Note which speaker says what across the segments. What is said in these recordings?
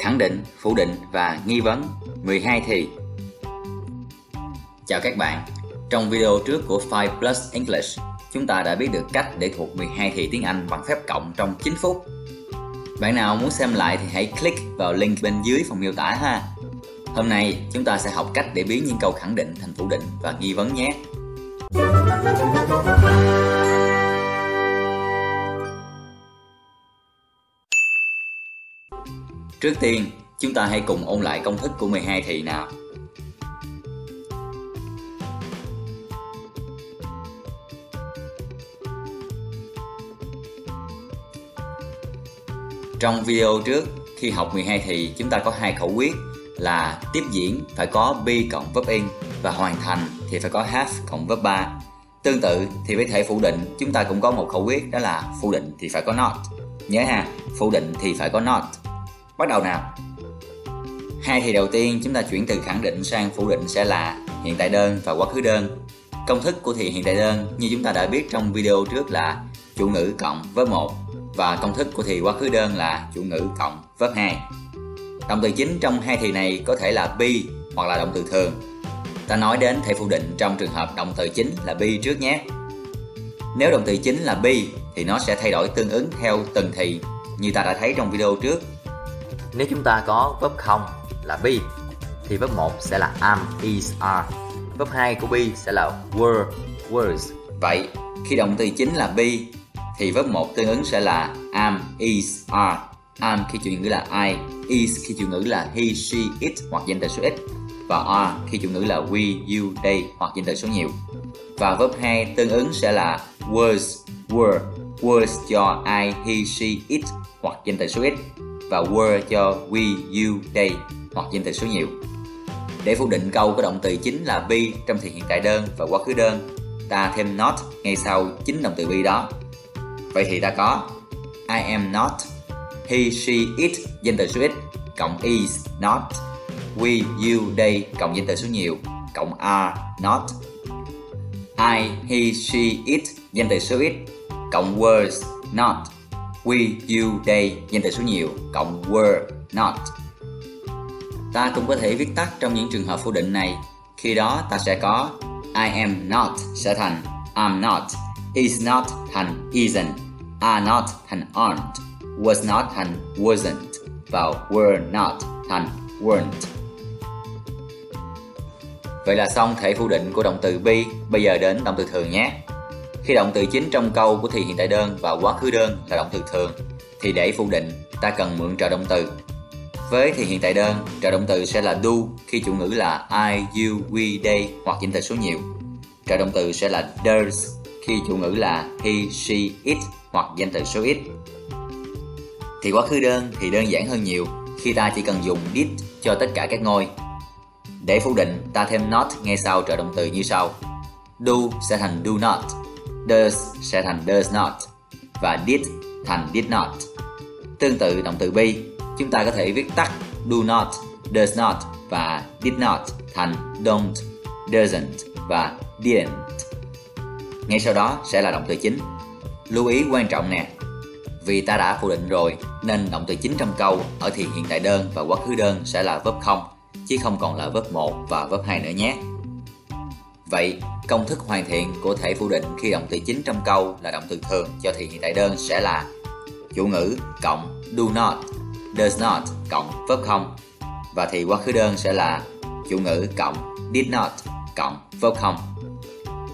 Speaker 1: khẳng định, phủ định và nghi vấn 12 thì. Chào các bạn. Trong video trước của 5 Plus English, chúng ta đã biết được cách để thuộc 12 thì tiếng Anh bằng phép cộng trong 9 phút. Bạn nào muốn xem lại thì hãy click vào link bên dưới phần miêu tả ha. Hôm nay chúng ta sẽ học cách để biến những câu khẳng định thành phủ định và nghi vấn nhé. Trước tiên, chúng ta hãy cùng ôn lại công thức của 12 thì nào. Trong video trước, khi học 12 thì chúng ta có hai khẩu quyết là tiếp diễn phải có be cộng verb in và hoàn thành thì phải có have cộng verb 3. Tương tự thì với thể phủ định chúng ta cũng có một khẩu quyết đó là phủ định thì phải có not. Nhớ ha, phủ định thì phải có not. Bắt đầu nào. Hai thì đầu tiên chúng ta chuyển từ khẳng định sang phủ định sẽ là hiện tại đơn và quá khứ đơn. Công thức của thì hiện tại đơn, như chúng ta đã biết trong video trước là chủ ngữ cộng với một và công thức của thì quá khứ đơn là chủ ngữ cộng với hai Động từ chính trong hai thì này có thể là be hoặc là động từ thường. Ta nói đến thể phủ định trong trường hợp động từ chính là be trước nhé. Nếu động từ chính là be thì nó sẽ thay đổi tương ứng theo từng thì như ta đã thấy trong video trước. Nếu chúng ta có verb không là be thì verb 1 sẽ là am, is, are. Verb 2 của be sẽ là were, was. Vậy khi động từ chính là be thì verb 1 tương ứng sẽ là am, is, are. Am khi chủ ngữ là I, is khi chủ ngữ là he, she, it hoặc danh từ số ít và are khi chủ ngữ là we, you, they hoặc danh từ số nhiều. Và verb 2 tương ứng sẽ là was, were, was cho I, he, she, it hoặc danh từ số ít và were cho we, you, they hoặc danh từ số nhiều. Để phủ định câu có động từ chính là be trong thì hiện tại đơn và quá khứ đơn, ta thêm not ngay sau chính động từ be đó. Vậy thì ta có I am not, he, she, it danh từ số ít cộng is not, we, you, they cộng danh từ số nhiều cộng are not. I, he, she, it danh từ số ít cộng words not, we, you, they danh từ số nhiều cộng were not. Ta cũng có thể viết tắt trong những trường hợp phủ định này. Khi đó ta sẽ có I am not sẽ thành I'm not, is not thành isn't, are not thành aren't, was not thành wasn't và were not thành weren't. Vậy là xong thể phủ định của động từ be, bây giờ đến động từ thường nhé. Khi động từ chính trong câu của thì hiện tại đơn và quá khứ đơn là động từ thường, thì để phủ định ta cần mượn trợ động từ. Với thì hiện tại đơn, trợ động từ sẽ là do khi chủ ngữ là I, you, we, they hoặc danh từ số nhiều. Trợ động từ sẽ là does khi chủ ngữ là he, she, it hoặc danh từ số ít. Thì quá khứ đơn thì đơn giản hơn nhiều khi ta chỉ cần dùng did cho tất cả các ngôi. Để phủ định, ta thêm not ngay sau trợ động từ như sau. Do sẽ thành do not, does sẽ thành does not và did thành did not. Tương tự động từ be, chúng ta có thể viết tắt do not, does not và did not thành don't, doesn't và didn't. Ngay sau đó sẽ là động từ chính. Lưu ý quan trọng nè, vì ta đã phủ định rồi nên động từ chính trong câu ở thì hiện tại đơn và quá khứ đơn sẽ là verb không chứ không còn là verb 1 và verb 2 nữa nhé. Vậy, công thức hoàn thiện của thể phủ định khi động từ chính trong câu là động từ thường cho thì hiện tại đơn sẽ là chủ ngữ cộng do not, does not cộng verb không và thì quá khứ đơn sẽ là chủ ngữ cộng did not cộng verb không.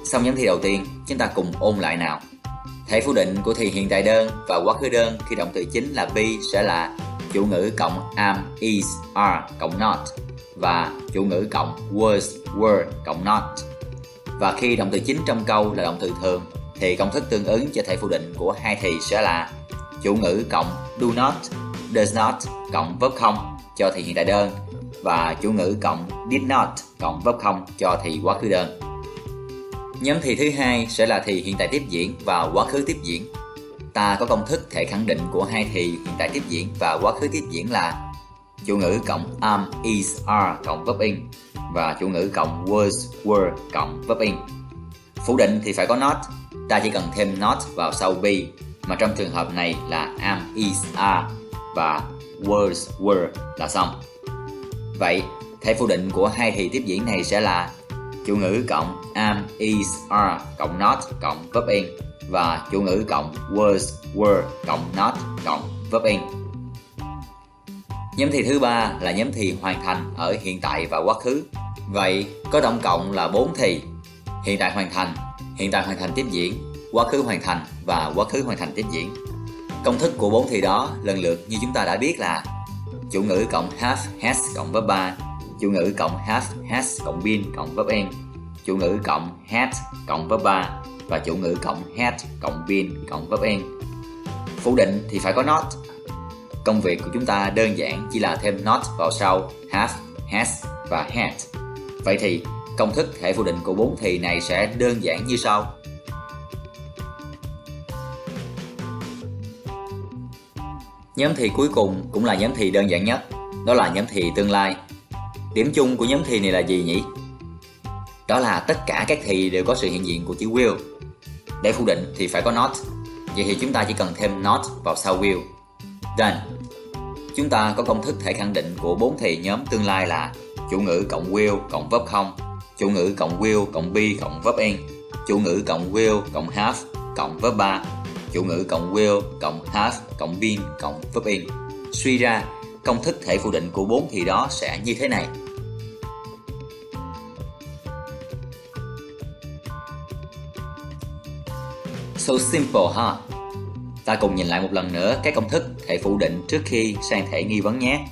Speaker 1: Xong nhóm thi đầu tiên, chúng ta cùng ôn lại nào. Thể phủ định của thì hiện tại đơn và quá khứ đơn khi động từ chính là be sẽ là chủ ngữ cộng am, is, are cộng not và chủ ngữ cộng was, were cộng not. Và khi động từ chính trong câu là động từ thường thì công thức tương ứng cho thể phủ định của hai thì sẽ là chủ ngữ cộng do not, does not cộng verb không cho thì hiện tại đơn và chủ ngữ cộng did not cộng verb không cho thì quá khứ đơn. Nhóm thì thứ hai sẽ là thì hiện tại tiếp diễn và quá khứ tiếp diễn. Ta có công thức thể khẳng định của hai thì hiện tại tiếp diễn và quá khứ tiếp diễn là chủ ngữ cộng am, is, are cộng verb in và chủ ngữ cộng was, were cộng verb in. Phủ định thì phải có not, ta chỉ cần thêm not vào sau be mà trong trường hợp này là am, is, are và was, were là xong. Vậy, thể phủ định của hai thì tiếp diễn này sẽ là chủ ngữ cộng am, is, are cộng not cộng verb in và chủ ngữ cộng was, were cộng not cộng verb in. Nhóm thì thứ ba là nhóm thì hoàn thành ở hiện tại và quá khứ. Vậy có tổng cộng là 4 thì. Hiện tại hoàn thành, hiện tại hoàn thành tiếp diễn, quá khứ hoàn thành và quá khứ hoàn thành tiếp diễn. Công thức của bốn thì đó lần lượt như chúng ta đã biết là chủ ngữ cộng have, has cộng verb 3, chủ ngữ cộng have, has cộng been cộng verb end, chủ ngữ cộng had cộng verb 3 và chủ ngữ cộng had cộng been cộng verb end. Phủ định thì phải có not. Công việc của chúng ta đơn giản chỉ là thêm not vào sau have, has và had. Vậy thì công thức thể phủ định của bốn thì này sẽ đơn giản như sau. Nhóm thì cuối cùng cũng là nhóm thì đơn giản nhất, đó là nhóm thì tương lai. Điểm chung của nhóm thì này là gì nhỉ? Đó là tất cả các thì đều có sự hiện diện của chữ will. Để phủ định thì phải có not. Vậy thì chúng ta chỉ cần thêm not vào sau will. Done. Chúng ta có công thức thể khẳng định của bốn thì nhóm tương lai là chủ ngữ cộng will cộng verb không, chủ ngữ cộng will cộng be cộng verb in, chủ ngữ cộng will cộng have cộng verb 3 chủ ngữ cộng will cộng have cộng been cộng verb in. Suy ra, công thức thể phủ định của bốn thì đó sẽ như thế này. So simple ha. Ta cùng nhìn lại một lần nữa các công thức thể phủ định trước khi sang thể nghi vấn nhé.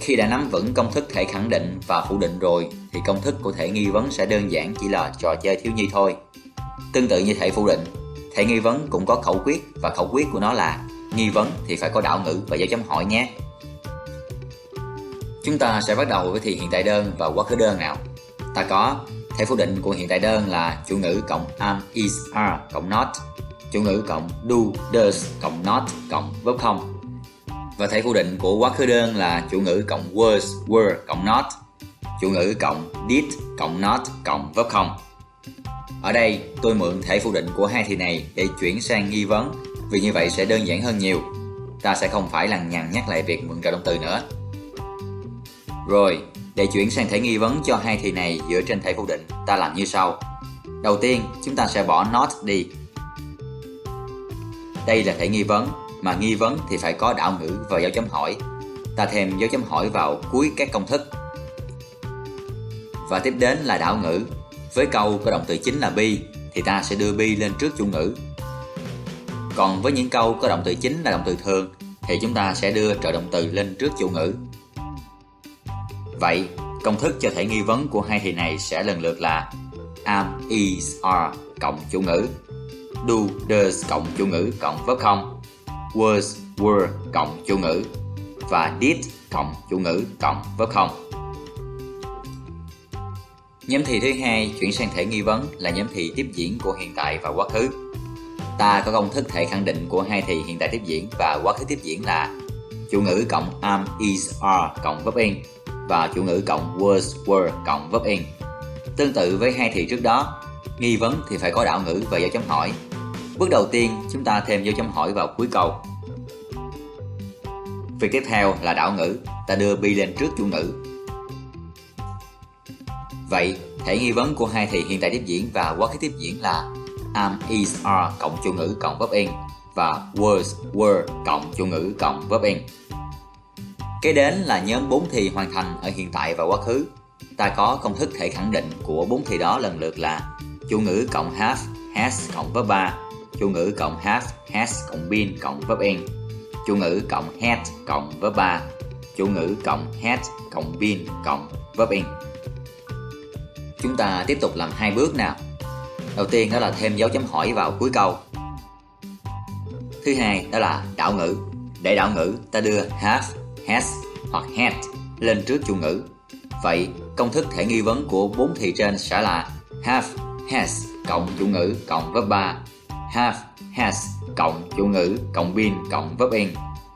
Speaker 1: Khi đã nắm vững công thức thể khẳng định và phủ định rồi thì công thức của thể nghi vấn sẽ đơn giản chỉ là trò chơi thiếu nhi thôi. Tương tự như thể phủ định, thể nghi vấn cũng có khẩu quyết và khẩu quyết của nó là nghi vấn thì phải có đạo ngữ và dấu chấm hỏi nhé. Chúng ta sẽ bắt đầu với thì hiện tại đơn và quá khứ đơn nào. Ta có thể phủ định của hiện tại đơn là chủ ngữ cộng am, is, are cộng not, chủ ngữ cộng do, does cộng not cộng verb không và thể phủ định của quá khứ đơn là chủ ngữ cộng was, were cộng not, chủ ngữ cộng did cộng not cộng verb không. Ở đây tôi mượn thể phủ định của hai thì này để chuyển sang nghi vấn vì như vậy sẽ đơn giản hơn nhiều. Ta sẽ không phải lằng nhằng nhắc lại việc mượn trợ động từ nữa. Rồi, để chuyển sang thể nghi vấn cho hai thì này dựa trên thể phủ định, ta làm như sau. Đầu tiên, chúng ta sẽ bỏ not đi. Đây là thể nghi vấn mà nghi vấn thì phải có đảo ngữ và dấu chấm hỏi. Ta thêm dấu chấm hỏi vào cuối các công thức. Và tiếp đến là đảo ngữ. Với câu có động từ chính là be thì ta sẽ đưa be lên trước chủ ngữ. Còn với những câu có động từ chính là động từ thường thì chúng ta sẽ đưa trợ động từ lên trước chủ ngữ. Vậy, công thức cho thể nghi vấn của hai thì này sẽ lần lượt là am, is, are cộng chủ ngữ, do, does cộng chủ ngữ cộng verb không was, were cộng chủ ngữ và did cộng chủ ngữ cộng verb không. Nhóm thị thứ hai chuyển sang thể nghi vấn là nhóm thị tiếp diễn của hiện tại và quá khứ. Ta có công thức thể khẳng định của hai thì hiện tại tiếp diễn và quá khứ tiếp diễn là chủ ngữ cộng am, is, are cộng verb in và chủ ngữ cộng was, were cộng verb in. Tương tự với hai thì trước đó, nghi vấn thì phải có đạo ngữ và dấu chấm hỏi Bước đầu tiên, chúng ta thêm dấu chấm hỏi vào cuối câu. Việc tiếp theo là đảo ngữ, ta đưa be lên trước chủ ngữ. Vậy, thể nghi vấn của hai thì hiện tại tiếp diễn và quá khứ tiếp diễn là am, is, are cộng chủ ngữ cộng verb in và was, were cộng chủ ngữ cộng verb in. Kế đến là nhóm 4 thì hoàn thành ở hiện tại và quá khứ. Ta có công thức thể khẳng định của bốn thì đó lần lượt là chủ ngữ cộng have, has cộng verb 3 chủ ngữ cộng have, has cộng been cộng verb in, chủ ngữ cộng had cộng verb 3, chủ ngữ cộng had cộng been cộng verb in. Chúng ta tiếp tục làm hai bước nào. Đầu tiên đó là thêm dấu chấm hỏi vào cuối câu. Thứ hai đó là đảo ngữ. Để đảo ngữ, ta đưa have, has hoặc had lên trước chủ ngữ. Vậy, công thức thể nghi vấn của bốn thì trên sẽ là have, has cộng chủ ngữ cộng verb 3 have, has cộng chủ ngữ cộng bin cộng verb in,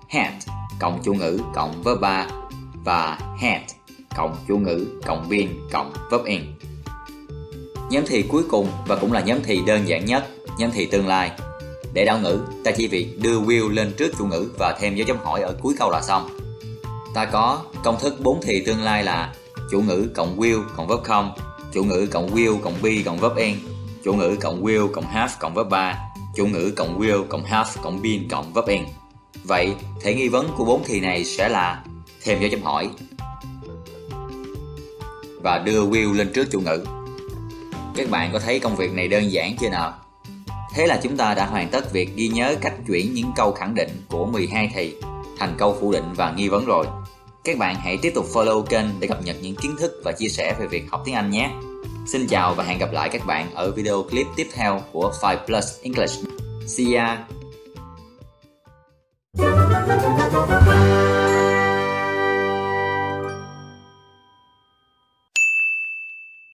Speaker 1: had cộng chủ ngữ cộng verb ba và had cộng chủ ngữ cộng biên cộng verb in. Nhóm thì cuối cùng và cũng là nhóm thì đơn giản nhất, nhóm thì tương lai. Để đảo ngữ, ta chỉ việc đưa will lên trước chủ ngữ và thêm dấu chấm hỏi ở cuối câu là xong. Ta có công thức 4 thì tương lai là chủ ngữ cộng will cộng verb không, chủ ngữ cộng will cộng be cộng verb in, chủ ngữ cộng will cộng have cộng verb 3, chủ ngữ cộng will cộng have cộng been cộng verb in. Vậy, thể nghi vấn của bốn thì này sẽ là thêm dấu chấm hỏi và đưa will lên trước chủ ngữ. Các bạn có thấy công việc này đơn giản chưa nào? Thế là chúng ta đã hoàn tất việc ghi nhớ cách chuyển những câu khẳng định của 12 thì thành câu phủ định và nghi vấn rồi. Các bạn hãy tiếp tục follow kênh để cập nhật những kiến thức và chia sẻ về việc học tiếng Anh nhé. Xin chào và hẹn gặp lại các bạn ở video clip tiếp theo của 5 Plus English. See ya!